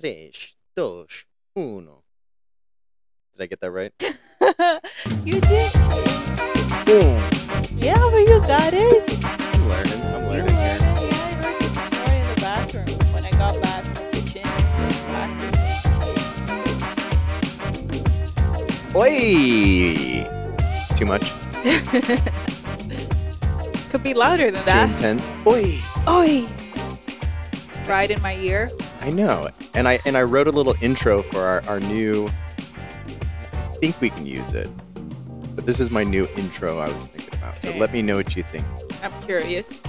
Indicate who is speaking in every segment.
Speaker 1: tres, dos, uno. Did I get that right?
Speaker 2: you did.
Speaker 1: Boom.
Speaker 2: Yeah, but you got it.
Speaker 1: I'm learning. I'm
Speaker 2: You
Speaker 1: learning here.
Speaker 2: learned it. Yeah, I heard you this morning in the bathroom when I got back from the gym. Practicing.
Speaker 1: Oi! Too much?
Speaker 2: Could be louder than
Speaker 1: Too
Speaker 2: that.
Speaker 1: intense? Oi!
Speaker 2: Oi! Right in my ear.
Speaker 1: I know. And I and I wrote a little intro for our, our new I think we can use it. But this is my new intro I was thinking about. So
Speaker 2: Okay.
Speaker 1: let me know what you think.
Speaker 2: I'm curious.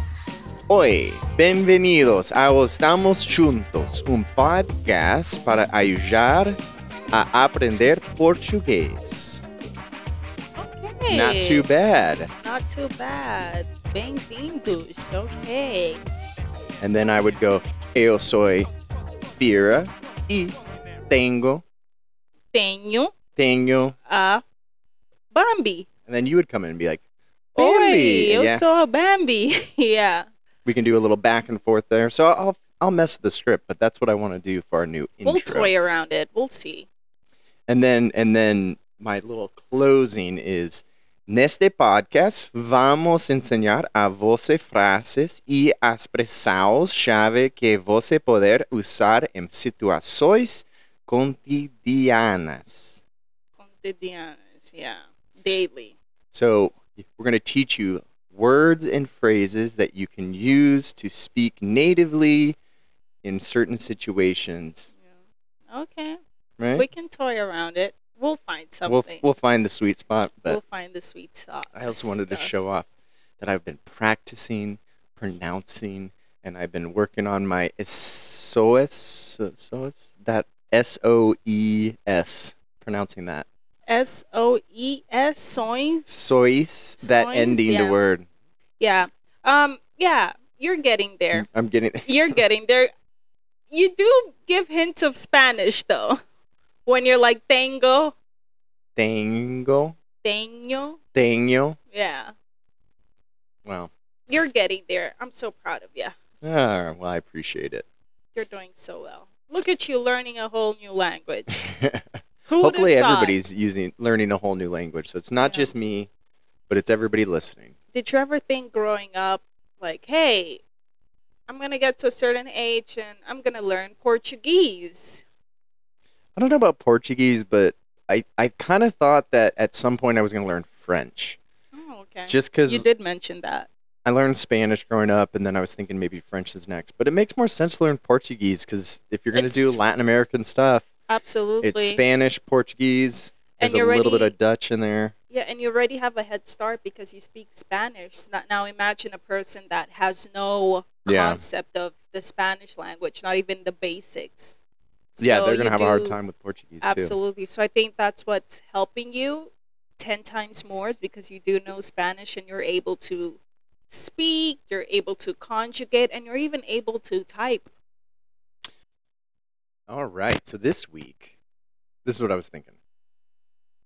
Speaker 1: Oi, bienvenidos a Estamos Juntos, un podcast para ayudar a aprender português.
Speaker 2: Okay.
Speaker 1: Not too bad.
Speaker 2: Not too bad. Bem-vindos. Okay.
Speaker 1: And then I would go, eu soy Fera y tengo,
Speaker 2: Tenho
Speaker 1: tenho.
Speaker 2: a Bambi.
Speaker 1: And then you would come in and be like,
Speaker 2: Oi,
Speaker 1: Bambi.
Speaker 2: eu
Speaker 1: Yeah,
Speaker 2: sou a Bambi. yeah.
Speaker 1: we can do a little back and forth there. So I'll I'll mess with the script, but that's what I want to do for our new intro.
Speaker 2: We'll toy around it. We'll see.
Speaker 1: And then and then my little closing is Neste podcast vamos enseñar a você frases e expressões chave que você poder usar em situações cotidianas.
Speaker 2: Cotidianas. Yeah. Daily.
Speaker 1: So we're going to teach you words and phrases that you can use to speak natively in certain situations,
Speaker 2: Yeah. Okay.
Speaker 1: right?
Speaker 2: We can toy around it. We'll find
Speaker 1: We'll,
Speaker 2: something.
Speaker 1: we'll find the sweet spot, but
Speaker 2: we'll find the sweet spot.
Speaker 1: I also wanted to show off that I've been practicing pronouncing and I've been working on my SOS, SOS that S O E S, pronouncing that.
Speaker 2: S O E S soins.
Speaker 1: Sois, that
Speaker 2: Sois,
Speaker 1: ending
Speaker 2: yeah.
Speaker 1: the word.
Speaker 2: Yeah. Um. Yeah. You're getting there.
Speaker 1: I'm getting
Speaker 2: You're getting there. You do give hints of Spanish though. When you're like tengo,
Speaker 1: tengo, tengo.
Speaker 2: Yeah.
Speaker 1: Well,
Speaker 2: You're getting there. I'm so proud of you.
Speaker 1: ah, well, I appreciate it.
Speaker 2: You're doing so well. Look at you learning a whole new language.
Speaker 1: Hopefully, everybody's using learning a whole new language. So it's not
Speaker 2: Yeah.
Speaker 1: just me, but it's everybody listening.
Speaker 2: Did you ever think growing up, like, hey, I'm gonna get to a certain age and I'm gonna learn Portuguese?
Speaker 1: I don't know about Portuguese, but I, I kind of thought that at some point I was going to learn French.
Speaker 2: Oh, okay.
Speaker 1: Just because
Speaker 2: you did mention that.
Speaker 1: I learned Spanish growing up, and then I was thinking maybe French is next. But it makes more sense to learn Portuguese because if you're going to do Latin American stuff,
Speaker 2: Absolutely.
Speaker 1: it's Spanish, Portuguese.
Speaker 2: And
Speaker 1: There's a
Speaker 2: you're
Speaker 1: little bit of Dutch in there.
Speaker 2: Yeah, and you already have a head start because you speak Spanish. Not- Now imagine a person that has no
Speaker 1: Yeah.
Speaker 2: concept of the Spanish language, not even the basics.
Speaker 1: Yeah,
Speaker 2: So
Speaker 1: they're going to have a hard time with Portuguese too.
Speaker 2: Absolutely. So I think that's what's helping you 10 times more is because you do know Spanish and you're able to speak, you're able to conjugate, and you're even able to type.
Speaker 1: All right. So this week, this is what I was thinking.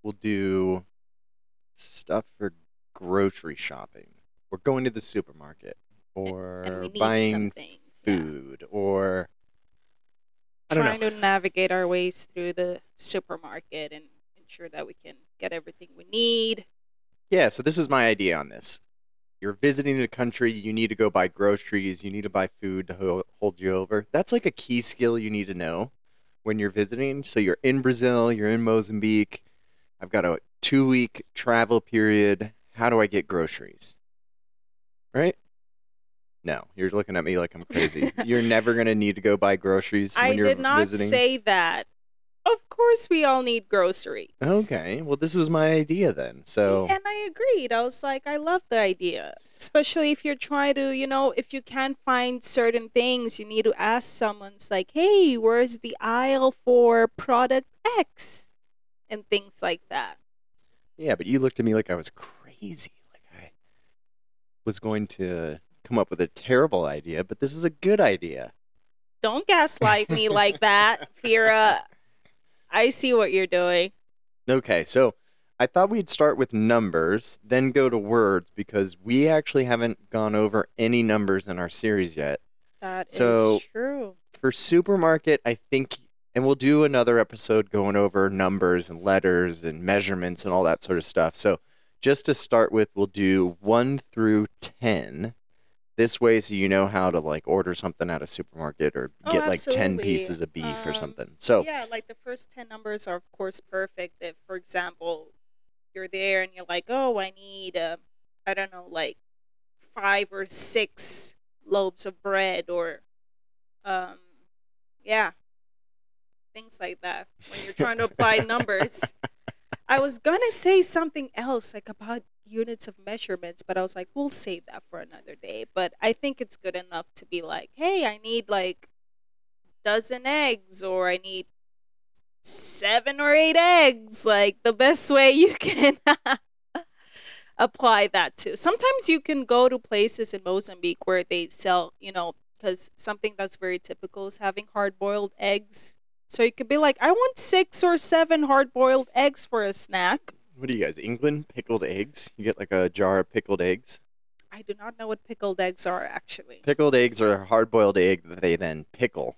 Speaker 1: We'll do stuff for grocery shopping. We're going to the supermarket or buying
Speaker 2: things. yeah.
Speaker 1: food or I
Speaker 2: Trying to navigate our ways through the supermarket and ensure that we can get everything we need.
Speaker 1: Yeah, so this is my idea on this. You're visiting a country, you need to go buy groceries, you need to buy food to ho- hold you over. That's like a key skill you need to know when you're visiting. So you're in Brazil, you're in Mozambique. I've got a two week travel period. How do I get groceries? Right? No, you're looking at me like I'm crazy. you're never going to need to go buy groceries when
Speaker 2: I
Speaker 1: you're i
Speaker 2: did not
Speaker 1: visiting.
Speaker 2: say that. Of course, we all need groceries.
Speaker 1: Okay, well, this was my idea then. So.
Speaker 2: And I agreed. I was like, I love the idea. Especially if you're trying to, you know, if you can't find certain things, you need to ask someone, it's like, hey, where's the aisle for product X? And things like that.
Speaker 1: Yeah, but you looked at me like I was crazy. Like I was going to come up with a terrible idea, but this is a good idea.
Speaker 2: Don't gaslight me like that, Fera. I see what you're doing.
Speaker 1: Okay, so I thought we'd start with numbers, then go to words because we actually haven't gone over any numbers in our series yet.
Speaker 2: That is
Speaker 1: So-
Speaker 2: true.
Speaker 1: For supermarket, I think and we'll do another episode going over numbers and letters and measurements and all that sort of stuff. So, just to start with, we'll do one through 10. This way, so you know how to like order something at a supermarket or
Speaker 2: Oh,
Speaker 1: get like 10 pieces of beef or
Speaker 2: Um,
Speaker 1: something. So,
Speaker 2: yeah, like the first 10 numbers are, of course, perfect. If, for example, you're there and you're like, oh, I need, uh, I don't know, like five or six loaves of bread or, um, yeah, things like that. When you're trying to apply numbers. I was to say something else, like about units of measurements, but I was like, we'll save that for another day. But I think it's good enough to be like, hey, I need like dozen eggs or I need seven or eight eggs. Like the best way you can apply that to. Sometimes you can go to places in Mozambique where they sell, you know, because something that's very typical is having hard boiled eggs. So you could be like, I want six or seven hard boiled eggs for a snack.
Speaker 1: What are you guys, England? Pickled eggs? You get like a jar of pickled eggs?
Speaker 2: I do not know what pickled eggs are actually.
Speaker 1: Pickled eggs are a hard boiled egg that they then pickle.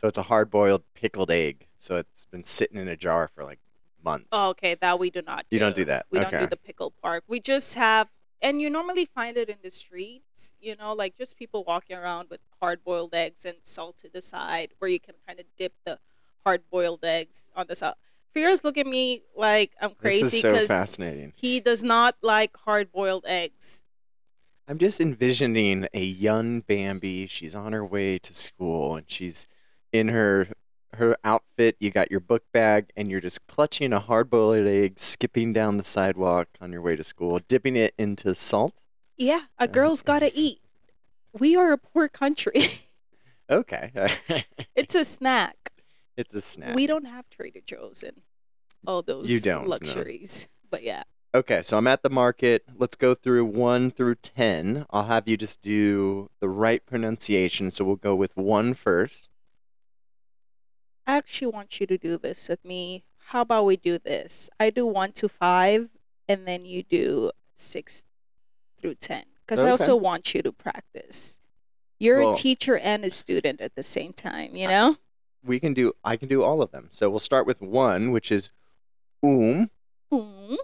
Speaker 1: So, it's a hard boiled pickled egg. So, it's been sitting in a jar for like months.
Speaker 2: Oh, okay, that we do not.
Speaker 1: You don't do that.
Speaker 2: We
Speaker 1: Okay.
Speaker 2: don't do the pickle part. We just have, and you normally find it in the streets. You know, like just people walking around with hard boiled eggs and salt to the side, where you can kind of dip the hard boiled eggs on the side. Fera's look at me like I'm
Speaker 1: this
Speaker 2: crazy
Speaker 1: is so
Speaker 2: because
Speaker 1: fascinating.
Speaker 2: he does not like hard boiled eggs.
Speaker 1: I'm just envisioning a young Bambi. She's on her way to school and she's in her her outfit. You got your book bag and you're just clutching a hard-boiled egg, skipping down the sidewalk on your way to school, dipping it into salt.
Speaker 2: Yeah, a girl's gotta eat. We are a poor country.
Speaker 1: Okay.
Speaker 2: it's a snack.
Speaker 1: It's a snack.
Speaker 2: We don't have Trader Joe's and all those
Speaker 1: You don't, no.
Speaker 2: luxuries. But yeah.
Speaker 1: Okay, so I'm at the market. Let's go through 1 through 10. I'll have you just do the right pronunciation. So we'll go with one first.
Speaker 2: I actually want you to do this with me. How about we do this? I do one to five, and then you do six through ten. Because I
Speaker 1: Okay.
Speaker 2: also want you to practice. You're
Speaker 1: Well-
Speaker 2: a teacher and a student at the same time, you know?
Speaker 1: We can do I can do all of them. So we'll start with 1, which is um.
Speaker 2: Mm,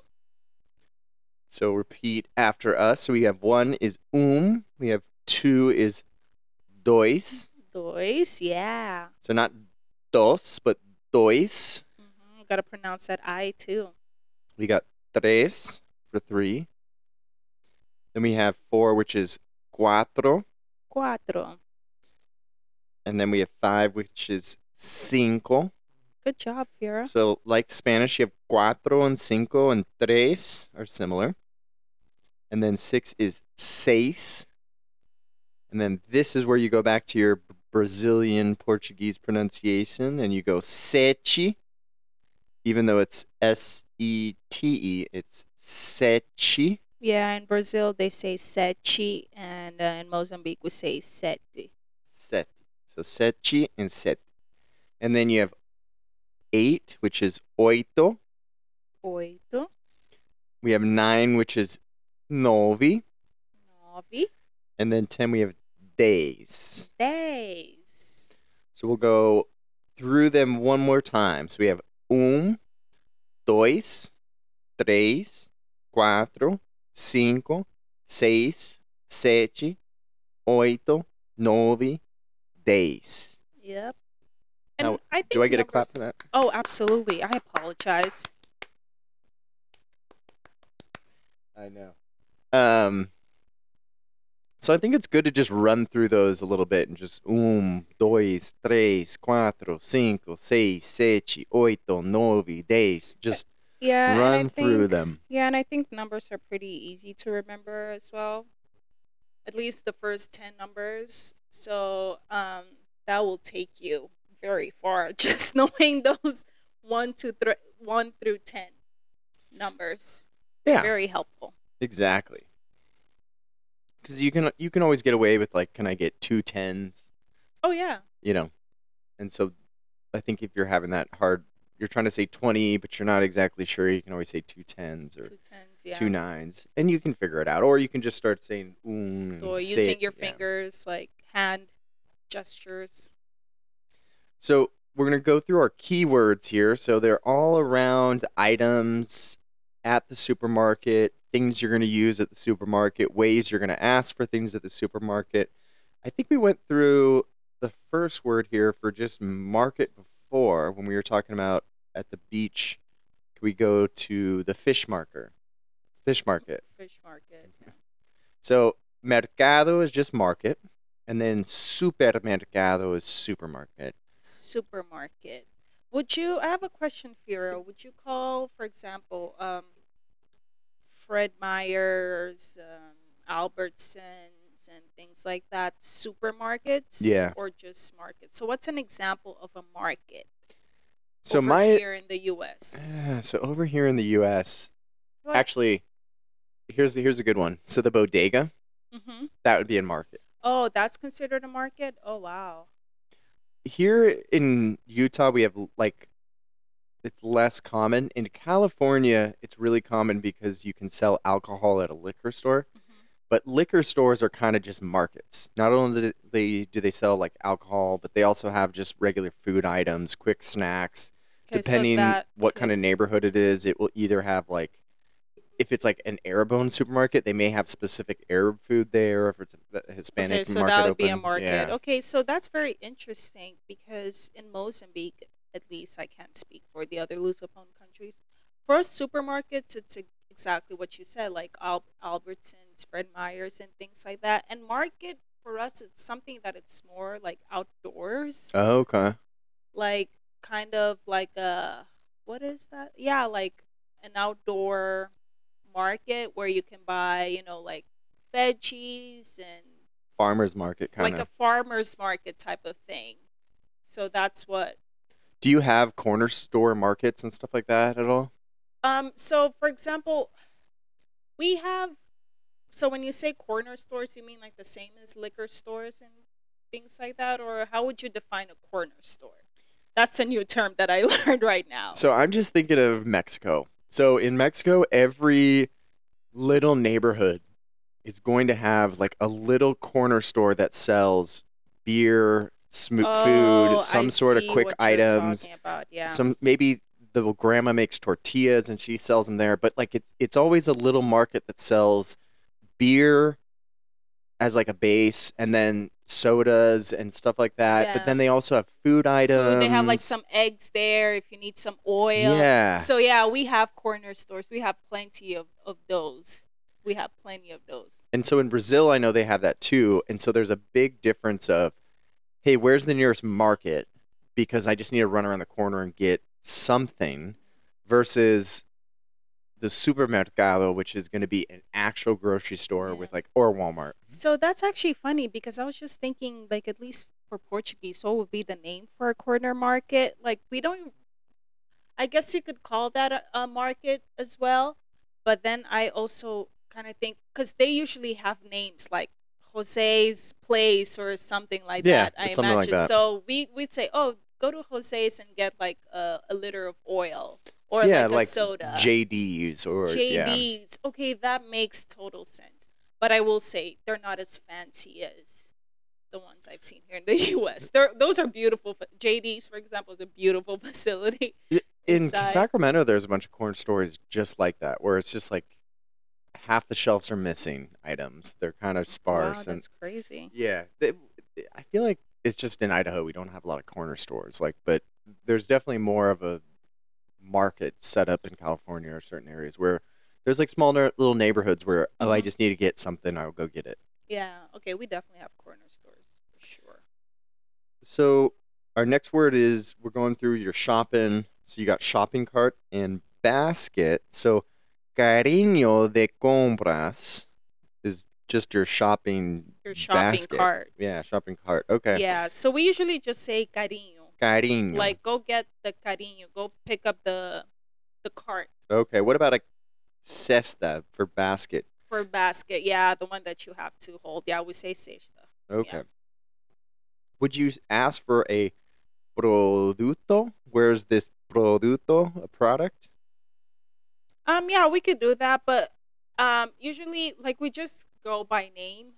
Speaker 1: So repeat after us. So we have one is um. We have two is dois.
Speaker 2: dois, yeah.
Speaker 1: So not dos, but dois.
Speaker 2: hmm Gotta pronounce that I too.
Speaker 1: We got tres for three. Then we have four, which is cuatro.
Speaker 2: Cuatro.
Speaker 1: And then we have five, which is cinco.
Speaker 2: Good job, Fera.
Speaker 1: So like Spanish, you have cuatro and cinco and tres are similar. And then six is seis. And then this is where you go back to your Brazilian Portuguese pronunciation and you go sete. Even though it's S E T E, it's sete.
Speaker 2: Yeah, in Brazil they say sete, and uh, in Mozambique we say sete.
Speaker 1: Sete. So sete and sete. And then you have eight, which is oito.
Speaker 2: Oito,
Speaker 1: We have nine, which is nove.
Speaker 2: nove,
Speaker 1: And then 10, we have days.
Speaker 2: dez.
Speaker 1: So we'll go through them one more time. So we have um, dois, três, quatro, cinco, seis, sete, oito, nove, dez.
Speaker 2: Yep. And
Speaker 1: Now,
Speaker 2: I think
Speaker 1: Do I get a clap for that?
Speaker 2: Oh, absolutely. I apologize.
Speaker 1: I know. Um, so I think it's good to just run through those a little bit and just um, dois, três, quatro, cinco, seis, sete, oito, nove, dez. Just
Speaker 2: Yeah.
Speaker 1: run through
Speaker 2: think-
Speaker 1: them.
Speaker 2: Yeah, and I think numbers are pretty easy to remember as well. At least the first 10 numbers. So um, that will take you very far just knowing those 1 to thr 1 through 10 numbers.
Speaker 1: Yeah,
Speaker 2: Very helpful.
Speaker 1: exactly. Because you can you can always get away with like, can I get two tens?
Speaker 2: Oh, yeah.
Speaker 1: You know, and so I think if you're having that hard, you're trying to say twenty, but you're not exactly sure. You can always say two tens or
Speaker 2: Two tens, yeah.
Speaker 1: two nines, and you can figure it out. Or you can just start saying um.
Speaker 2: Or
Speaker 1: say-
Speaker 2: using your
Speaker 1: yeah.
Speaker 2: fingers, like hand gestures.
Speaker 1: So we're going to go through our keywords here. So they're all around items at the supermarket, things you're going to use at the supermarket, ways you're going to ask for things at the supermarket. I think we went through the first word here for just market before when we were talking about at the beach. Can we go to the fish marker? Fish market.
Speaker 2: Fish market.
Speaker 1: So mercado is just market, and then supermercado is supermarket.
Speaker 2: Supermarket. Would you? I have a question, Fera. Would you call, for example, um, Fred Meyer's, um, Albertsons, and things like that supermarkets?
Speaker 1: Yeah.
Speaker 2: Or just markets? So, what's an example of a market?
Speaker 1: So
Speaker 2: over
Speaker 1: my
Speaker 2: here in the U.S.
Speaker 1: Ah, so over here in the U.S.
Speaker 2: Like-
Speaker 1: Actually, here's here's a good one. So the bodega
Speaker 2: mm-hmm.
Speaker 1: that would be a market.
Speaker 2: Oh, that's considered a market. Oh, wow.
Speaker 1: Here in Utah, we have like it's less common. In California, it's really common because you can sell alcohol at a liquor store.
Speaker 2: Mhm.
Speaker 1: But liquor stores are kind of just markets. Not only do they do they sell like alcohol, but they also have just regular food items, quick snacks.
Speaker 2: Okay, so
Speaker 1: depending
Speaker 2: that-
Speaker 1: what kind of neighborhood it is, it will either have like if it's like an Arab-owned supermarket, they may have specific Arab food there. If it's a Hispanic
Speaker 2: okay, so
Speaker 1: market,
Speaker 2: that would be a market.
Speaker 1: Yeah.
Speaker 2: Okay, so that's very interesting because in Mozambique, at least I can't speak for the other Lusophone countries. For us supermarkets, it's exactly what you said, like Al- Albertsons, Fred Meyer's, and things like that. And market for us, it's something that it's more like outdoors,
Speaker 1: Oh, okay.
Speaker 2: like kind of like a what is that? Yeah, like an outdoor market where you can buy, you know, like veggies and
Speaker 1: Farmers market kind
Speaker 2: like
Speaker 1: of.
Speaker 2: Like a farmer's market type of thing. So that's what.
Speaker 1: Do you have corner store markets and stuff like that at all?
Speaker 2: Um. So for example, we have. So when you say corner stores, you mean like the same as liquor stores and things like that, or how would you define a corner store? That's a new term that I learned right now.
Speaker 1: So I'm just thinking of Mexico. So in Mexico, every little neighborhood is going to have like a little corner store that sells beer, sm-
Speaker 2: Oh,
Speaker 1: food, some
Speaker 2: I
Speaker 1: sort of quick items.
Speaker 2: Yeah.
Speaker 1: Some maybe the grandma makes tortillas and she sells them there, but like it's it's always a little market that sells beer as like a base and then sodas and stuff like that. But then they also have food items.
Speaker 2: Food, they have like some eggs there if you need some oil.
Speaker 1: Yeah.
Speaker 2: So yeah, we have corner stores. We have plenty of, of those. We have plenty of those.
Speaker 1: And so in Brazil, I know they have that too. And so there's a big difference of, hey, where's the nearest market? Because I just need to run around the corner and get something versus the supermercado, which is going to be an actual grocery store
Speaker 2: Yeah.
Speaker 1: with like, or Walmart.
Speaker 2: So that's actually funny because I was just thinking, like, at least for Portuguese, what would be the name for a corner market? Like, we don't. I guess you could call that a, a market as well, but then I also kind of think because they usually have names like Jose's Place or something like
Speaker 1: Yeah,
Speaker 2: that. I
Speaker 1: something like
Speaker 2: imagine.
Speaker 1: that.
Speaker 2: So we we'd say, oh, go to Jose's and get like a, a liter of oil or
Speaker 1: yeah,
Speaker 2: like
Speaker 1: like
Speaker 2: soda.
Speaker 1: JD's or yeah.
Speaker 2: JD's. Okay, that makes total sense. But I will say they're not as fancy as the ones I've seen here in the U.S. They're, those are beautiful. JD's, for example, is a beautiful facility.
Speaker 1: In
Speaker 2: inside.
Speaker 1: Sacramento, there's a bunch of corner stores just like that, where it's just like half the shelves are missing items. They're kind of
Speaker 2: Wow,
Speaker 1: sparse and
Speaker 2: that's crazy.
Speaker 1: Yeah, they, I feel like it's just in Idaho we don't have a lot of corner stores. Like, but there's definitely more of a market set up in California or certain areas where there's like small little neighborhoods where oh I
Speaker 2: Mhm.
Speaker 1: just need to get something I'll go get it.
Speaker 2: Yeah. Okay, we definitely have corner stores for sure.
Speaker 1: So our next word is we're going through your shopping. So you got shopping cart and basket. So carrinho de compras is just your shopping
Speaker 2: Your shopping
Speaker 1: basket.
Speaker 2: cart.
Speaker 1: Yeah, shopping cart. Okay.
Speaker 2: Yeah. So we usually just say carrinho.
Speaker 1: Carrinho.
Speaker 2: Like go get the carrinho. Go pick up the the cart
Speaker 1: Okay, what about a cesta for basket?
Speaker 2: for basket. Yeah, the one that you have to hold. Yeah, we say cesta.
Speaker 1: Okay. Would you ask for a producto? Where's this producto, a product?
Speaker 2: Um, yeah, we could do that, but um, usually, like, we just go by name.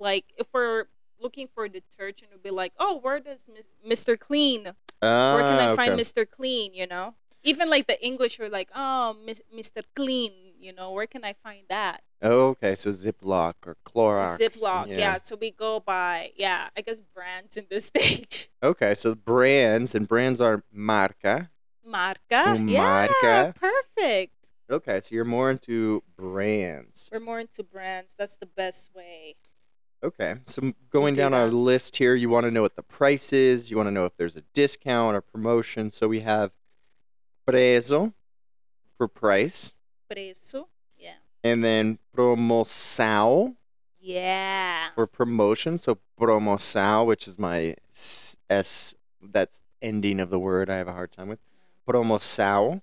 Speaker 2: Like, if we're looking for the detergent, we'd be like, "Oh, where does Mr. Clean
Speaker 1: Ah,
Speaker 2: Where can I find. Mr. Clean? You know, even like the English are like, oh, Mr. Clean. You know, where can I find that?
Speaker 1: Oh, okay, so Ziploc or Clorox.
Speaker 2: Ziploc. Yeah. So we go by yeah, I guess brands in this stage.
Speaker 1: Okay, so brands and brands are marca.
Speaker 2: Marca.
Speaker 1: Un
Speaker 2: Yeah.
Speaker 1: marca.
Speaker 2: Perfect.
Speaker 1: Okay, so you're more into brands.
Speaker 2: We're more into brands. That's the best way.
Speaker 1: Okay, so going
Speaker 2: do
Speaker 1: down our list here, you want to know what the price is. You want to know if there's a discount or promotion. So we have preço for price,
Speaker 2: Preço. Yeah.
Speaker 1: and then promoção
Speaker 2: Yeah.
Speaker 1: for promotion. So promoção, which is my s, s that's ending of the word I have a hard time with. Promoção.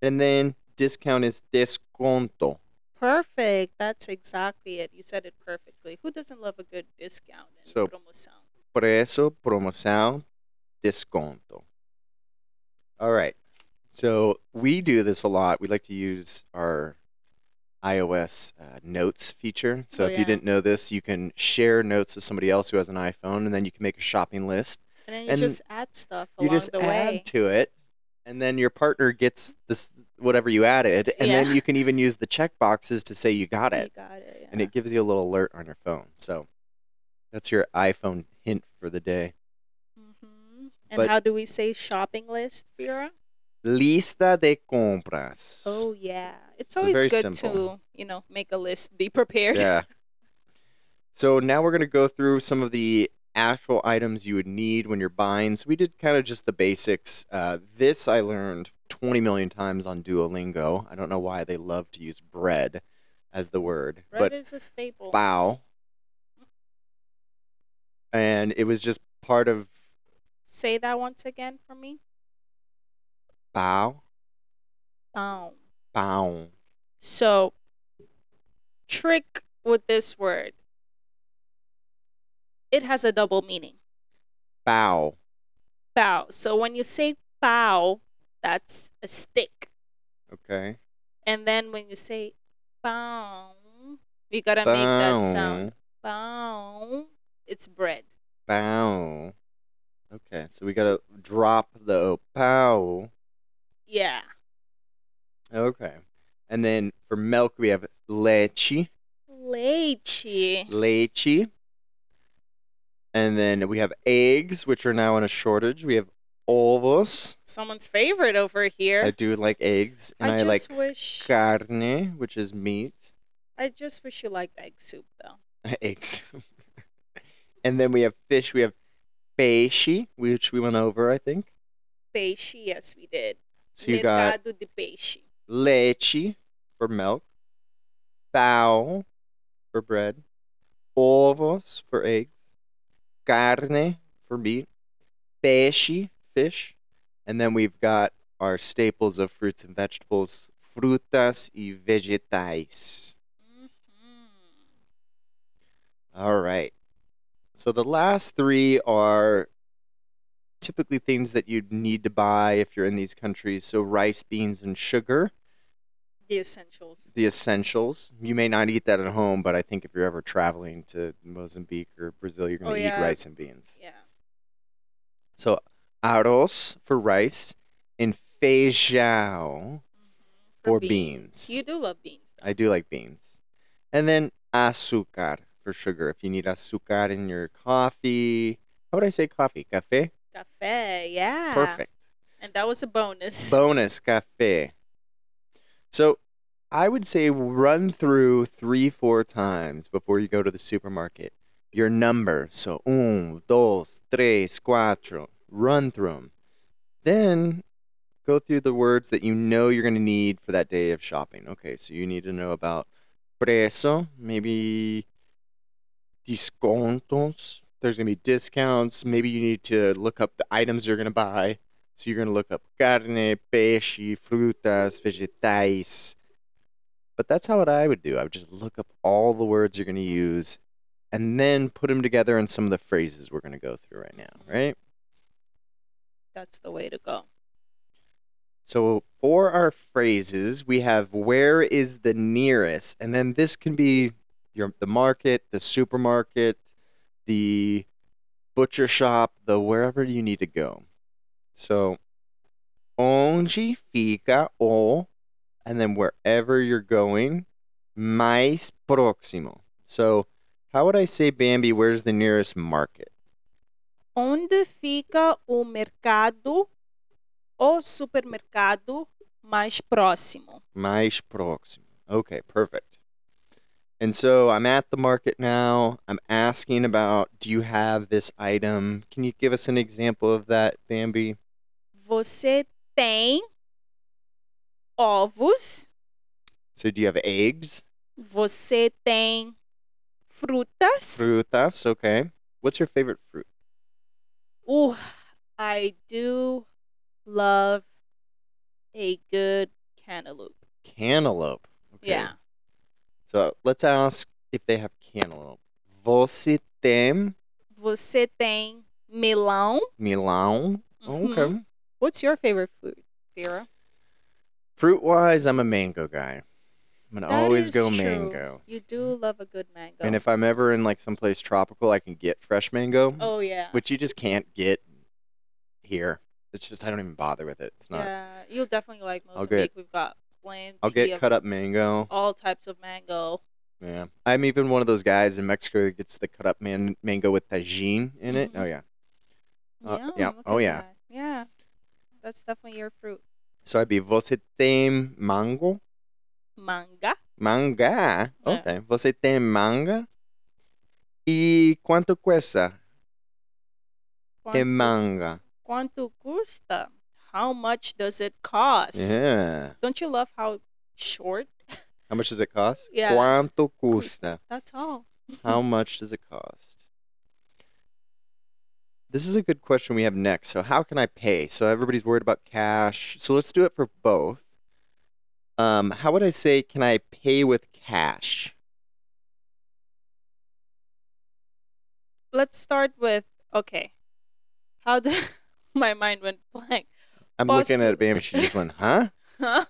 Speaker 1: And then discount is desconto.
Speaker 2: Perfect. That's exactly it. You said it perfectly. Who doesn't love a good discount and
Speaker 1: So-
Speaker 2: promoção?
Speaker 1: Preço, promoção, desconto. All right. So we do this a lot. We like to use our iOS uh, notes feature. So
Speaker 2: Oh,
Speaker 1: if you didn't know this, you can share notes with somebody else who has an iPhone, and then you can make a shopping list.
Speaker 2: And then you
Speaker 1: And
Speaker 2: just add stuff
Speaker 1: you just add
Speaker 2: way.
Speaker 1: to it, and then your partner gets this whatever you added, and then you can even use the check boxes to say you got
Speaker 2: You
Speaker 1: it,
Speaker 2: got it. Yeah.
Speaker 1: and it gives you a little alert on your phone. So that's your iPhone hint for the day.
Speaker 2: hmm And
Speaker 1: But-
Speaker 2: how do we say shopping list, Fera?
Speaker 1: Lista de compras.
Speaker 2: Oh yeah, it's always
Speaker 1: very
Speaker 2: good
Speaker 1: simple.
Speaker 2: to you know make a list, be prepared.
Speaker 1: Yeah. So now we're going to go through some of the actual items you would need when you're buying. So we did kind of just the basics. Uh, this I learned 20 million times on Duolingo. I don't know why they love to use bread as the word,
Speaker 2: Bread
Speaker 1: but
Speaker 2: is a staple.
Speaker 1: bow. And it was just part of
Speaker 2: Say that once again for me.
Speaker 1: bow,
Speaker 2: Boom.
Speaker 1: bow.
Speaker 2: So, trick with this word. It has a double meaning.
Speaker 1: Bow.
Speaker 2: Bow. So when you say bow, that's a stick.
Speaker 1: Okay.
Speaker 2: And then when you say bow, you gotta make that sound.
Speaker 1: Bow.
Speaker 2: It's bread.
Speaker 1: Bow. Okay, so we gotta drop the bow.
Speaker 2: Yeah.
Speaker 1: Okay. And then for milk, we have leche.
Speaker 2: Leche.
Speaker 1: Leche. And then we have eggs, which are now in a shortage. We have ovos.
Speaker 2: Someone's favorite over here.
Speaker 1: I do like eggs. And
Speaker 2: I
Speaker 1: I,
Speaker 2: just
Speaker 1: like
Speaker 2: wish
Speaker 1: carne, which is meat.
Speaker 2: I just wish you liked egg soup though.
Speaker 1: egg soup. and then we have fish. We have peixe, which we went over, I think.
Speaker 2: Peixe, yes we did.
Speaker 1: So you got
Speaker 2: Mercado de peixe.
Speaker 1: leche for milk, pão for bread, ovos for eggs, carne for meat, peixe, fish, and then we've got our staples of fruits and vegetables, frutas y vegetais.
Speaker 2: Mhm.
Speaker 1: All right. So the last three are typically things that you'd need to buy if you're in these countries. So rice, beans, and sugar.
Speaker 2: The essentials.
Speaker 1: the essentials. You may not eat that at home, but I think if you're ever traveling to Mozambique or Brazil, you're going
Speaker 2: Oh,
Speaker 1: to
Speaker 2: yeah.
Speaker 1: eat rice and beans.
Speaker 2: Yeah.
Speaker 1: So arroz for rice and feijão for beans.
Speaker 2: You do love beans. Though.
Speaker 1: I do like beans. And then açúcar for sugar. If you need açúcar in your coffee, how would I say coffee? Café?
Speaker 2: Cafe, yeah.
Speaker 1: Perfect.
Speaker 2: And that was a bonus.
Speaker 1: Bonus café. So I would say run through three, four times before you go to the supermarket. Your number. So un, dos, tres, cuatro. Run through them. Then go through the words that you know you're going to need for that day of shopping. Okay, so you need to know about preço, maybe descontos. There's going to be discounts. Maybe you need to look up the items you're going to buy. So you're going to look up carne, pesci, frutas, vegetais. But that's how what I would do. I would just look up all the words you're going to use and then put them together in some of the phrases we're going to go through right now, right?
Speaker 2: That's the way to go.
Speaker 1: So for our phrases, we have where is the nearest? And then this can be your the market, the supermarket, the butcher shop, the wherever you need to go. So, onde fica o, and then wherever you're going, mais próximo. So, how would I say, Bambi, where's the nearest market?
Speaker 2: Onde fica o mercado ou supermercado mais próximo?
Speaker 1: Mais próximo. Okay, perfect. And so I'm at the market now. I'm asking about do you have this item? Can you give us an example of that, Bambi?
Speaker 2: Você tem ovos?
Speaker 1: So do you have eggs?
Speaker 2: Você tem frutas?
Speaker 1: Frutas, okay. What's your favorite fruit?
Speaker 2: Ooh, I do love a good cantaloupe.
Speaker 1: Cantaloupe. Okay.
Speaker 2: Yeah.
Speaker 1: So let's ask if they have cantaloupe. Você tem
Speaker 2: Você tem melão?
Speaker 1: melão?
Speaker 2: Mhm.
Speaker 1: Okay.
Speaker 2: What's your favorite fruit, Fera?
Speaker 1: Fruit wise, I'm a mango guy. I'm gonna
Speaker 2: That
Speaker 1: always
Speaker 2: is
Speaker 1: go
Speaker 2: true.
Speaker 1: mango.
Speaker 2: You do love a good mango.
Speaker 1: And if I'm ever in like someplace tropical, I can get fresh mango,
Speaker 2: oh yeah.
Speaker 1: which you just can't get here. It's just I don't even bother with it. It's not.
Speaker 2: Yeah, you'll definitely like Mozambique.
Speaker 1: get-
Speaker 2: We've got plenty
Speaker 1: I'll get
Speaker 2: of
Speaker 1: cut up mango.
Speaker 2: all types of mango.
Speaker 1: Yeah, I'm even one of those guys in Mexico that gets the cut up man- mango with Tajín in it.
Speaker 2: Mhm.
Speaker 1: Oh yeah. Uh, yeah.
Speaker 2: look
Speaker 1: Oh,
Speaker 2: at
Speaker 1: yeah.
Speaker 2: that. Yeah. That's definitely your fruit.
Speaker 1: So I'd be você tem mango?
Speaker 2: Manga.
Speaker 1: Manga.
Speaker 2: É.
Speaker 1: Okay. Você tem manga? E quanto cuesta? Que
Speaker 2: Quanto,
Speaker 1: manga?
Speaker 2: quanto custa? How much does it cost?
Speaker 1: Yeah.
Speaker 2: Don't you love how short?
Speaker 1: How much does it cost?
Speaker 2: Yeah.
Speaker 1: Quanto custa?
Speaker 2: That's all.
Speaker 1: How much does it cost? This is a good question we have next. So, how can I pay? So, everybody's worried about cash. So, let's do it for both. Um, how would I say, can I pay with cash?
Speaker 2: Let's start with okay. How do my mind went blank?
Speaker 1: I'm looking
Speaker 2: Posso-
Speaker 1: at Bam. She just went, huh?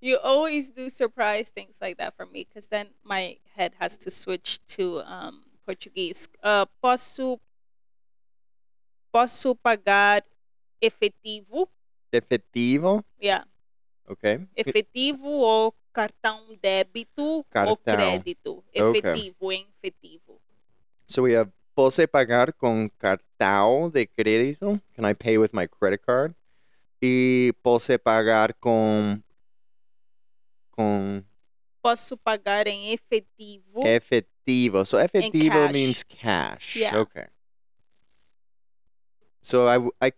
Speaker 2: you always do surprise things like that for me because then my head has to switch to um, Portuguese. Uh, posso, posso pagar efetivo?
Speaker 1: Efetivo.
Speaker 2: Yeah,
Speaker 1: Okay.
Speaker 2: efetivo ou cartão débito
Speaker 1: Cartão.
Speaker 2: ou crédito?
Speaker 1: Okay.
Speaker 2: Efetivo, em efetivo.
Speaker 1: So, we have Pose pagar con cartão de crédito. Can I pay with my credit card? Y pose pagar con. con
Speaker 2: Posso pagar em efetivo?
Speaker 1: Efectivo. So efectivo
Speaker 2: cash.
Speaker 1: means cash.
Speaker 2: Yeah.
Speaker 1: Okay. So I, I-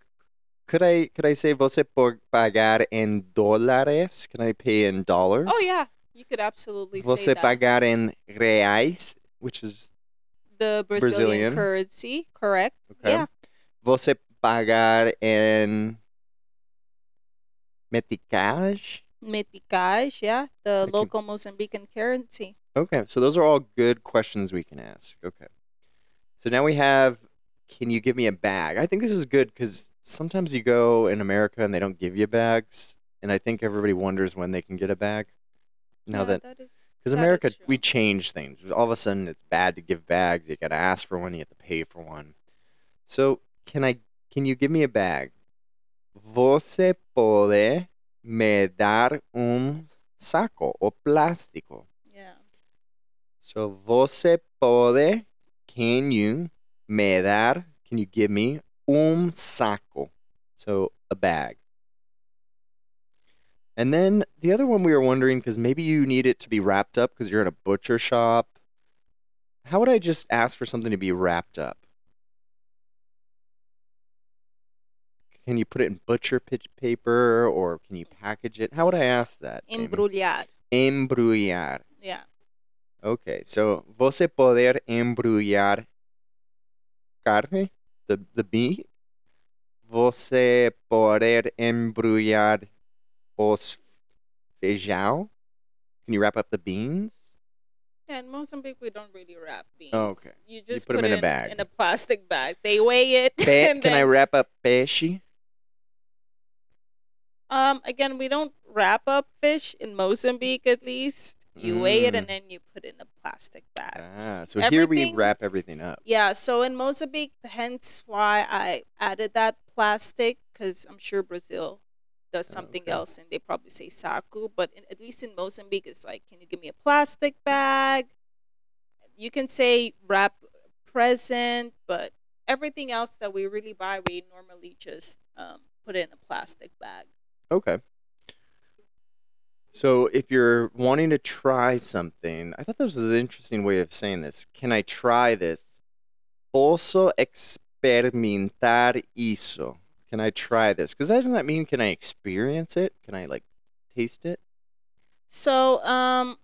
Speaker 1: could I could I say você pode pagar em dólares? Can I pay in dollars?
Speaker 2: Oh yeah, you could absolutely say
Speaker 1: Você pagar em reais, which is
Speaker 2: the Brazilian,
Speaker 1: Brazilian.
Speaker 2: currency, correct?
Speaker 1: okay.
Speaker 2: Yeah.
Speaker 1: Você pagar em meticais?
Speaker 2: Meticais, yeah, the
Speaker 1: can-
Speaker 2: local Mozambican currency.
Speaker 1: Okay, so those are all good questions we can ask. Okay. So now we have can you give me a bag? I think this is good because sometimes you go in America and they don't give you bags. And I think everybody wonders when they can get a bag. Now
Speaker 2: Yeah,
Speaker 1: that, because America, we change things. All of a sudden it's bad to give bags. You got to ask for one, you have to pay for one. So can I, can you give me a bag? Você pode me dar um saco o plástico?
Speaker 2: yeah.
Speaker 1: So você pode, can you me dar, can you give me un saco? So a bag. And then the other one we were wondering, because maybe you need it to be wrapped up because you're in a butcher shop. How would I just ask for something to be wrapped up? Can you put it in butcher pitch paper or can you package it? How would I ask that? Amy?
Speaker 2: Embrulhar.
Speaker 1: Embrulhar.
Speaker 2: Yeah.
Speaker 1: Okay, so você poder embrulhar carne, the, the meat. Você poder embrulhar os feijão. Can you wrap up the beans?
Speaker 2: Yeah, in Mozambique we don't really wrap beans.
Speaker 1: Oh, okay.
Speaker 2: You just
Speaker 1: put them in a bag.
Speaker 2: In a plastic bag. They weigh it.
Speaker 1: Pe- can I wrap up peixe?
Speaker 2: Um, again, we don't wrap up fish in Mozambique, at least. You weigh it
Speaker 1: Mm.
Speaker 2: and then you put it in a plastic bag.
Speaker 1: Ah, so here we wrap everything up.
Speaker 2: Yeah, so in Mozambique, hence why I added that plastic, because I'm sure Brazil does something
Speaker 1: Okay.
Speaker 2: else and they probably say saku, but in, at least in Mozambique, it's like, can you give me a plastic bag? You can say wrap present, but everything else that we really buy, we normally just um, put it in a plastic bag.
Speaker 1: Okay. So if you're wanting to try something, I thought this was an interesting way of saying this. Can I try this? Posso experimentar isso. Can I try this? Because doesn't that mean can I experience it? Can I like taste it?
Speaker 2: So, um,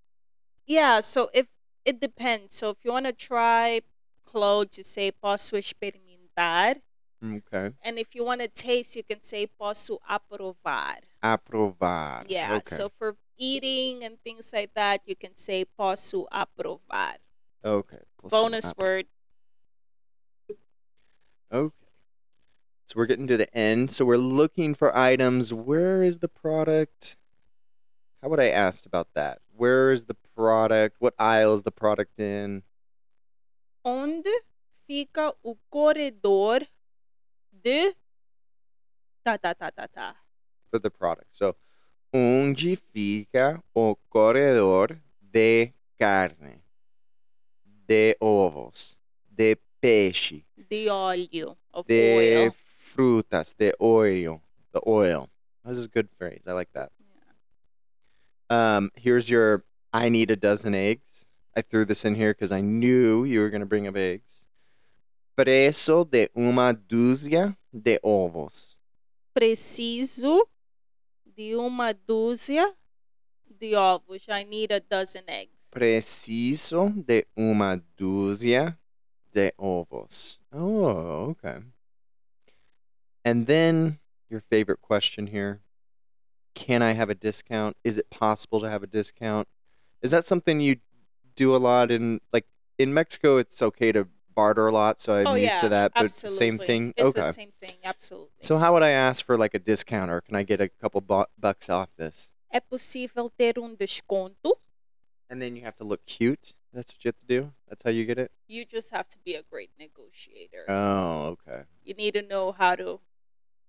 Speaker 2: yeah, so if it depends. So if you want to try clothes, you say posso experimentar.
Speaker 1: Okay.
Speaker 2: And if you want to taste, you can say posso aprovar.
Speaker 1: Aprovar.
Speaker 2: Yeah.
Speaker 1: Okay.
Speaker 2: So for eating and things like that, you can say posso aprovar.
Speaker 1: okay. Posso
Speaker 2: Bonus
Speaker 1: apro-
Speaker 2: word.
Speaker 1: Okay. So we're getting to the end. So we're looking for items. Where is the product? How would I ask about that? Where is the product? What aisle is the product in?
Speaker 2: Onde fica o corredor de ta ta ta ta ta.
Speaker 1: For the product. So, onde fica o corredor de carne, de ovos, de peixe,
Speaker 2: De óleo of
Speaker 1: de
Speaker 2: oil.
Speaker 1: frutas, de oil, the oil. This is a good phrase. I like that. Um, here's your I need a dozen eggs. I threw this in here because I knew you were going to bring up eggs. Preço de uma dúzia de ovos.
Speaker 2: Preciso de uma dúzia de ovos. I need a dozen eggs.
Speaker 1: Preciso de uma dúzia de ovos. Oh, okay. And then your favorite question here Can I have a discount? Is it possible to have a discount? Is that something you do a lot in, like, in Mexico, it's okay to barter a lot, so I'm
Speaker 2: oh
Speaker 1: used
Speaker 2: yeah,
Speaker 1: to that, but
Speaker 2: absolutely.
Speaker 1: same thing?
Speaker 2: It's
Speaker 1: okay.
Speaker 2: the same thing, absolutely.
Speaker 1: So, how would I ask for, like, a discount, or can I get a couple bu- bucks off this?
Speaker 2: é possível ter um desconto.
Speaker 1: And then you have to look cute. That's what you have to do? That's how you get it?
Speaker 2: You just have to be a great negotiator.
Speaker 1: Oh, okay.
Speaker 2: you need to know how to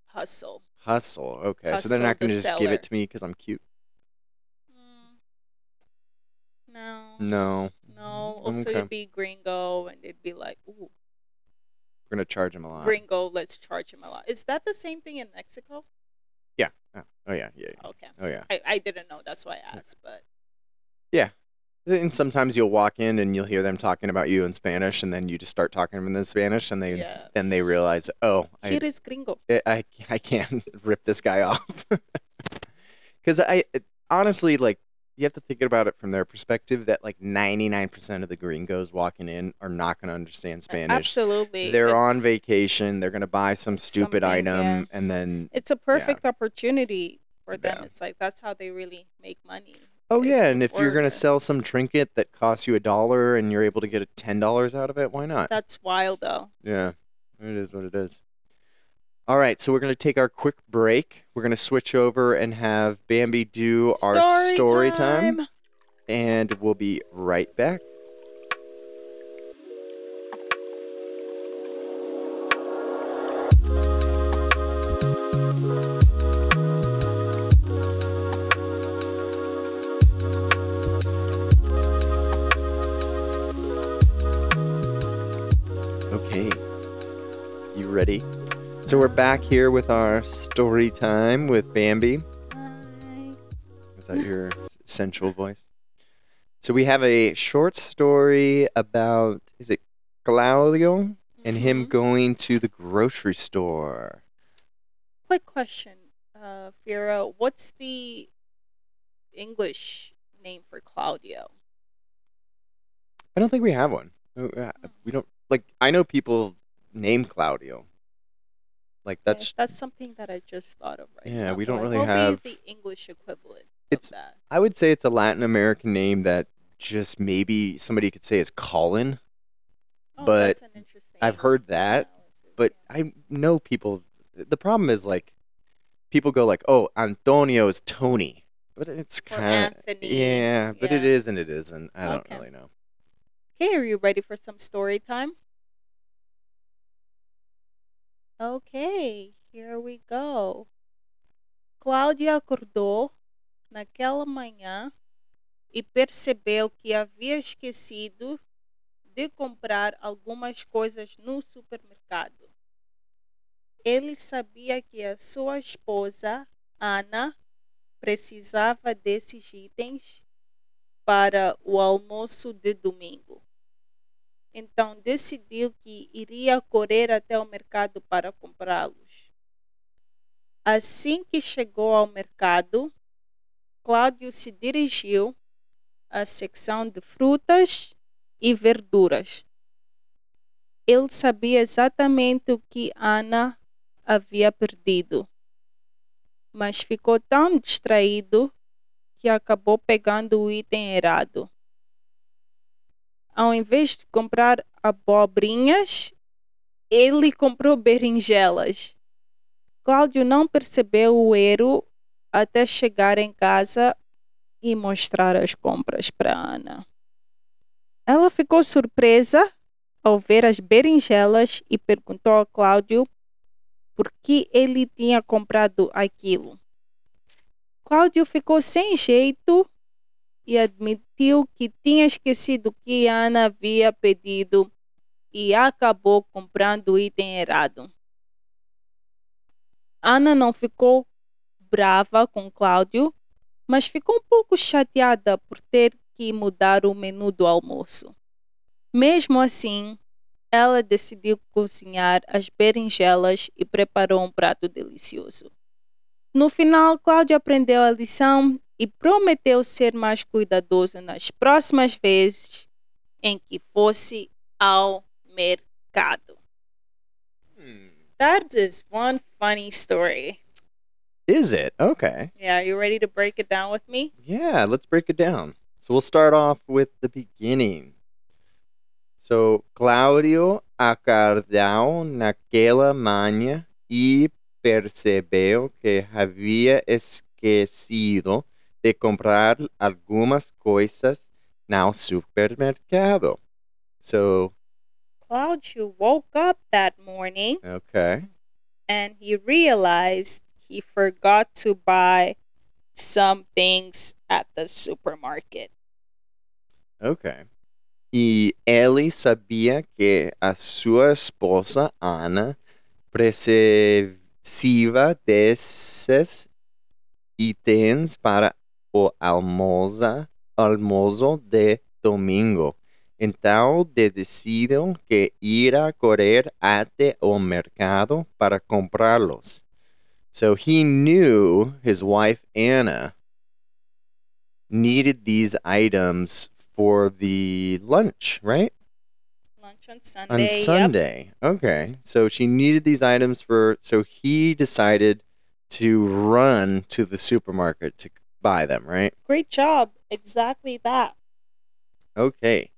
Speaker 2: hustle.
Speaker 1: Hustle. Okay. so they're not going to just give it to me because I'm cute.
Speaker 2: Mm, no,
Speaker 1: No.
Speaker 2: No. Also,
Speaker 1: Okay.
Speaker 2: you'd be gringo, and they'd be like, "Ooh,
Speaker 1: We're going to charge him a lot.
Speaker 2: gringo, let's charge him a lot." Is that the same thing in Mexico?
Speaker 1: Yeah. Oh, oh, yeah. Yeah. yeah.
Speaker 2: Okay,
Speaker 1: Oh, yeah.
Speaker 2: I, I didn't know. That's why I asked. But Yeah.
Speaker 1: And sometimes you'll walk in and you'll hear them talking about you in Spanish, and then you just start talking to them in Spanish, and they
Speaker 2: Yeah.
Speaker 1: then they realize, oh, I,
Speaker 2: here is gringo.
Speaker 1: I, I I can't rip this guy off. Because I honestly like you have to think about it from their perspective that like 99% of the gringos walking in are not going to understand Spanish.
Speaker 2: Absolutely,
Speaker 1: They're on vacation. They're going to buy some stupid item,
Speaker 2: yeah.
Speaker 1: and then
Speaker 2: It's a perfect opportunity for them.
Speaker 1: Yeah.
Speaker 2: It's like that's how they really make money.
Speaker 1: oh yeah, and if you're going to sell some trinket that costs you a dollar and you're able to get a ten dollars out of it, why not?
Speaker 2: That's wild, though.
Speaker 1: Yeah, it is what it is. All right, so we're going to take our quick break. We're going to switch over and have Bambi do our story time, and we'll be right back. So we're back here with our story time with Bambi.
Speaker 2: Hi.
Speaker 1: Is that your sensual voice? So we have a short story about is it Claudio and him
Speaker 2: Mhm.
Speaker 1: going to the grocery store.
Speaker 2: Quick question, uh, Fera. What's the English name for Claudio?
Speaker 1: I don't think we have one. Uh, uh, We don't like. I know people name Claudio. Like that's.
Speaker 2: that's something that I just thought of right
Speaker 1: Yeah,
Speaker 2: now.
Speaker 1: we don't
Speaker 2: Like,
Speaker 1: really
Speaker 2: what would
Speaker 1: have-
Speaker 2: be the English equivalent
Speaker 1: It's-
Speaker 2: of that.
Speaker 1: I would say it's a Latin American name that just maybe somebody could say is Colin.
Speaker 2: Oh,
Speaker 1: but
Speaker 2: that's an interesting
Speaker 1: I've heard that,
Speaker 2: analysis,
Speaker 1: But
Speaker 2: yeah.
Speaker 1: I know people. The problem is like, people go like, "Oh, Antonio is Tony," but it's kind of
Speaker 2: Anthony.
Speaker 1: yeah, but it
Speaker 2: Yeah.
Speaker 1: is and it isn't. I don't
Speaker 2: Okay.
Speaker 1: really know.
Speaker 2: Okay, are you ready for some story time? Okay, here we go. Cláudia acordou naquela manhã e percebeu que havia esquecido de comprar algumas coisas no supermercado. Ele sabia que a sua esposa, Ana, precisava desses itens para o almoço de domingo. Então decidiu que iria correr até o mercado para comprá-los. Assim que chegou ao mercado, Cláudio se dirigiu à secção de frutas e verduras. Ele sabia exatamente o que Ana havia perdido, mas ficou tão distraído que acabou pegando o item errado. Ao invés de comprar abobrinhas, ele comprou berinjelas. Cláudio não percebeu o erro até chegar em casa e mostrar as compras para Ana. Ela ficou surpresa ao ver as berinjelas e perguntou a Cláudio por que ele tinha comprado aquilo. Cláudio ficou sem jeito e admitiu que tinha esquecido que Ana havia pedido e acabou comprando o item errado. Ana não ficou brava com Cláudio, mas ficou um pouco chateada por ter que mudar o menu do almoço. Mesmo assim, ela decidiu cozinhar as berinjelas e preparou um prato delicioso. No final, Cláudio aprendeu a lição e prometeu ser mais cuidadoso nas próximas vezes em que fosse ao mercado.
Speaker 1: Hmm.
Speaker 2: That is one funny story.
Speaker 1: Is it okay?
Speaker 2: Yeah, you ready to break it down with me?
Speaker 1: Yeah, let's break it down. So we'll start off with the beginning. So Claudio acordou naquela manhã e percebeu que havia esquecido de comprar algumas coisas no supermercado. So,
Speaker 2: Claudio woke up that morning
Speaker 1: okay.
Speaker 2: and he realized he forgot to buy some things at the supermarket.
Speaker 1: Ok. E ele sabia que a sua esposa, Ana, precisava desses itens para o almoço, almoço de domingo. Então decidiram que irá correr até o mercado para comprá-los. So he knew his wife Anna needed these items for the lunch, right?
Speaker 2: Lunch on Sunday.
Speaker 1: On
Speaker 2: yep.
Speaker 1: Sunday. Okay. So she needed these items for so he decided to run to the supermarket to buy them, right?
Speaker 2: Great job. Exactly that.
Speaker 1: Ok.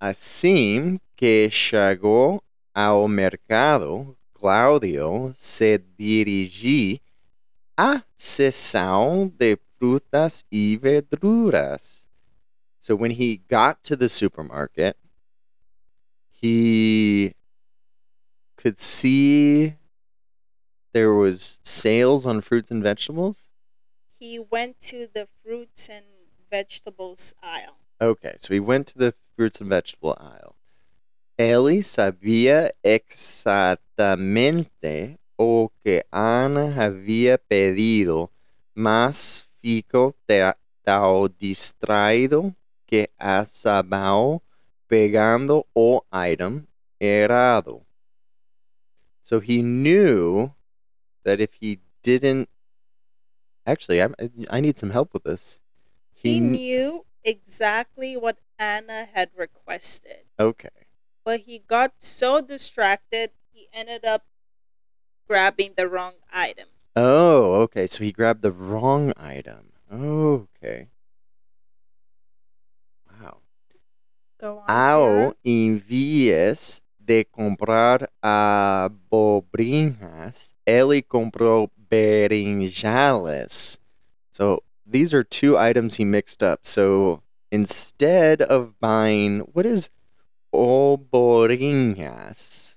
Speaker 1: Assim que chegou ao mercado, Cláudio se dirigiu à seção de frutas e verduras. So when he got to the supermarket, he could see there was sales on fruits and vegetables.
Speaker 2: He went to the fruits and vegetables aisle.
Speaker 1: Okay, so he went to the fruits and vegetable aisle. Ele sabia exactamente o que Ana había pedido, mas fico tão distraído que acabou pegando o item errado. So he knew that if he didn't. Actually, I'm, I need some help with this.
Speaker 2: He
Speaker 1: kn-
Speaker 2: knew exactly what Anna had requested,
Speaker 1: Okay.
Speaker 2: but he got so distracted he ended up grabbing the wrong item.
Speaker 1: Oh, okay. So he grabbed the wrong item. Okay. Wow.
Speaker 2: Go on.
Speaker 1: Ao invés de comprar abobrinhas, ele comprou berinjelas. So these are two items he mixed up. So instead of buying what is oborinhas?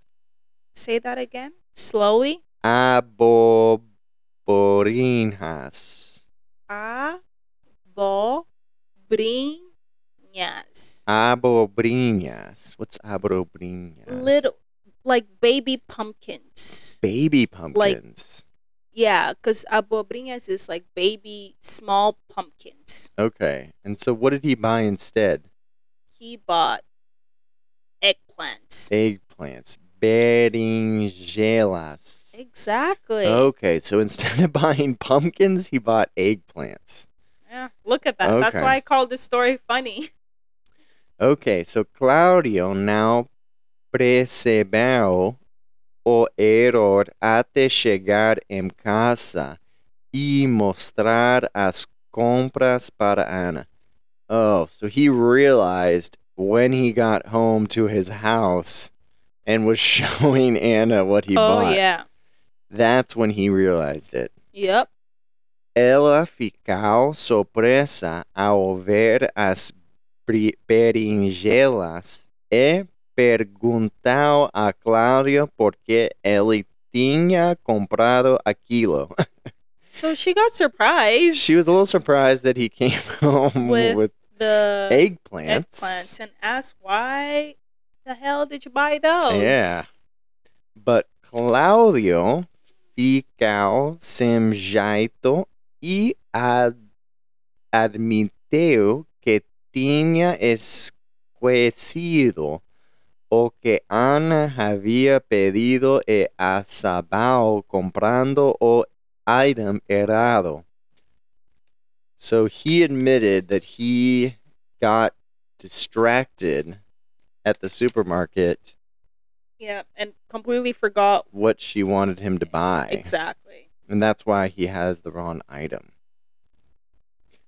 Speaker 2: Say that again, slowly.
Speaker 1: Aboborinhas.
Speaker 2: Abobrinhas.
Speaker 1: Abobrinhas. What's abobrinhas?
Speaker 2: Little, like baby pumpkins.
Speaker 1: baby pumpkins.
Speaker 2: Yeah, because abobrinhas is like baby small pumpkins.
Speaker 1: Okay. And so what did he buy instead?
Speaker 2: He bought eggplants.
Speaker 1: Eggplants. Berinjelas.
Speaker 2: Exactly.
Speaker 1: Okay, so instead of buying pumpkins, he bought eggplants.
Speaker 2: Yeah, look at that. That's why I call this story funny.
Speaker 1: Okay, so Claudio now percebeu o error até chegar em casa e mostrar as compras para Ana. Oh, so he realized when he got home to his house and was showing Anna what he
Speaker 2: oh
Speaker 1: bought.
Speaker 2: yeah.
Speaker 1: That's when he realized it.
Speaker 2: Yep.
Speaker 1: Ela ficou surpresa ao ver as berinjelas e perguntou a Cláudia por que ele tinha comprado aquilo.
Speaker 2: So she got surprised.
Speaker 1: She was a little surprised that he came home
Speaker 2: with,
Speaker 1: with,
Speaker 2: the
Speaker 1: eggplants.
Speaker 2: eggplants and asked why the hell did you buy those?
Speaker 1: Yeah. But Claudio ficou sem jeito e ad- admitiu que tinha esquecido o que Ana havia pedido e acabou comprando o item errado. So he admitted that he got distracted at the supermarket
Speaker 2: Yeah, and completely forgot
Speaker 1: what she wanted him to buy.
Speaker 2: exactly.
Speaker 1: And that's why he has the wrong item.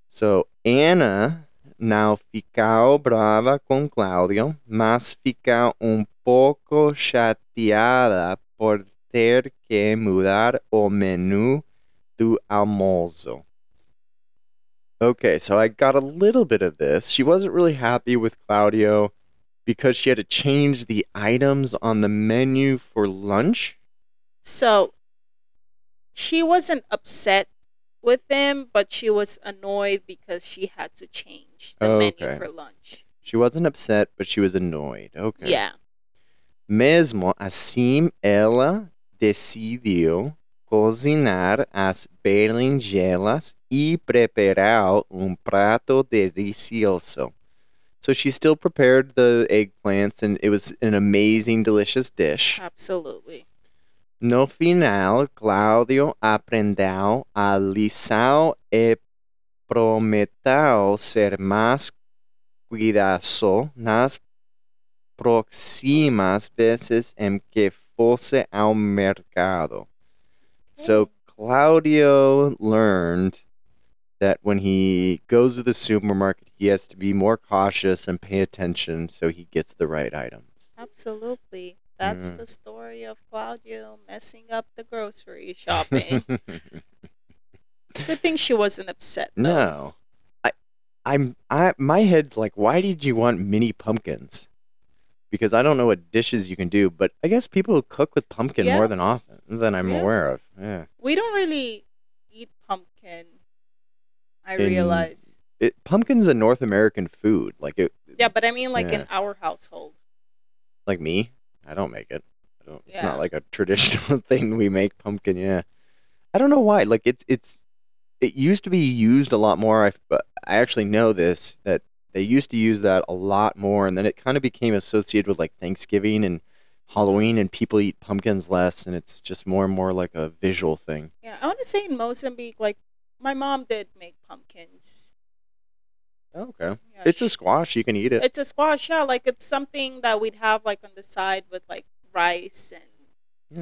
Speaker 1: So Anna now ficou brava com Cláudio, mas ficou um pouco chateada por ter que mudar o menu do almoço. Okay, so I got a little bit of this. She wasn't really happy with Claudio because she had to change the items on the menu for lunch.
Speaker 2: So she wasn't upset with him, but she was annoyed because she had to change the menu for lunch.
Speaker 1: She wasn't upset, but she was annoyed. Okay.
Speaker 2: Yeah.
Speaker 1: Mesmo assim, ela decidiu cozinhar as berinjelas e preparar um prato delicioso. So she still prepared the eggplants, and it was an amazing, delicious dish.
Speaker 2: Absolutely.
Speaker 1: No final, Cláudio aprendeu a lição e prometeu ser mais cuidadoso nas próximas vezes em que fosse ao mercado. So Claudio learned that when he goes to the supermarket, he has to be more cautious and pay attention so he gets the right items.
Speaker 2: Absolutely. That's
Speaker 1: Mm.
Speaker 2: the story of Claudio messing up the grocery shopping. Good thing she wasn't upset. Though.
Speaker 1: No. I I'm I my head's like, why did you want mini pumpkins? Because I don't know what dishes you can do, but I guess people cook with pumpkin
Speaker 2: Yeah.
Speaker 1: more than often than I'm
Speaker 2: Yeah.
Speaker 1: aware of. Yeah.
Speaker 2: We don't really eat pumpkin. I
Speaker 1: In-
Speaker 2: realize.
Speaker 1: It, pumpkin's a North American food. Like it
Speaker 2: Yeah, but I mean, like
Speaker 1: Yeah.
Speaker 2: in our household.
Speaker 1: like me. I don't make it. I don't it's
Speaker 2: Yeah.
Speaker 1: not like a traditional thing we make pumpkin, yeah. I don't know why. Like it's it's it used to be used a lot more. I but I actually know this that they used to use that a lot more and then it kind of became associated with like Thanksgiving and Halloween and people eat pumpkins less and it's just more and more like a visual thing.
Speaker 2: Yeah, I want to say in Mozambique, like my mom did make pumpkins.
Speaker 1: Okay.
Speaker 2: Yeah,
Speaker 1: It's a squash, you can eat it.
Speaker 2: It's a squash, yeah. Like it's something that we'd have like on the side with like rice and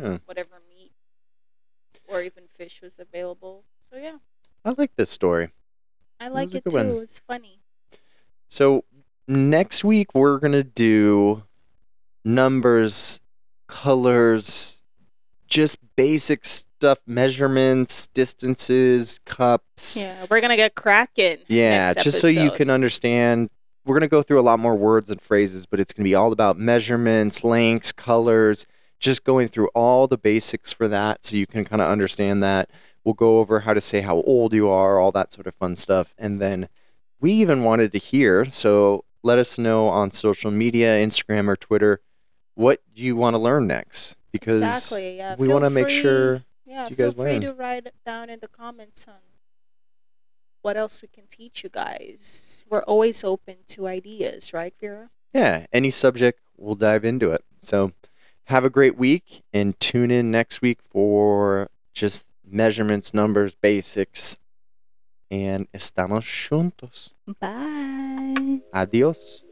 Speaker 1: Yeah.
Speaker 2: whatever meat or even fish was available. So yeah,
Speaker 1: I like this story.
Speaker 2: I like
Speaker 1: a
Speaker 2: it too.
Speaker 1: one.
Speaker 2: It's funny.
Speaker 1: So next week we're gonna do numbers, colors, just basic stuff, measurements, distances, cups.
Speaker 2: Yeah, we're gonna get cracking.
Speaker 1: Yeah, just so you can understand. We're going to go through a lot more words and phrases, but it's going to be all about measurements, lengths, colors, just going through all the basics for that so you can kind of understand that. We'll go over how to say how old you are, all that sort of fun stuff. And then we even wanted to hear, so let us know on social media, Instagram or Twitter, what you want to learn next because
Speaker 2: exactly. Yeah,
Speaker 1: we
Speaker 2: feel
Speaker 1: want to make
Speaker 2: free-
Speaker 1: sure
Speaker 2: Yeah,
Speaker 1: you
Speaker 2: feel
Speaker 1: guys
Speaker 2: free
Speaker 1: learn.
Speaker 2: to write down in the comments on what else we can teach you guys. We're always open to ideas, right, Fera?
Speaker 1: yeah, any subject, we'll dive into it. So have a great week and tune in next week for just measurements, numbers, basics. And estamos juntos.
Speaker 2: Bye.
Speaker 1: Adios.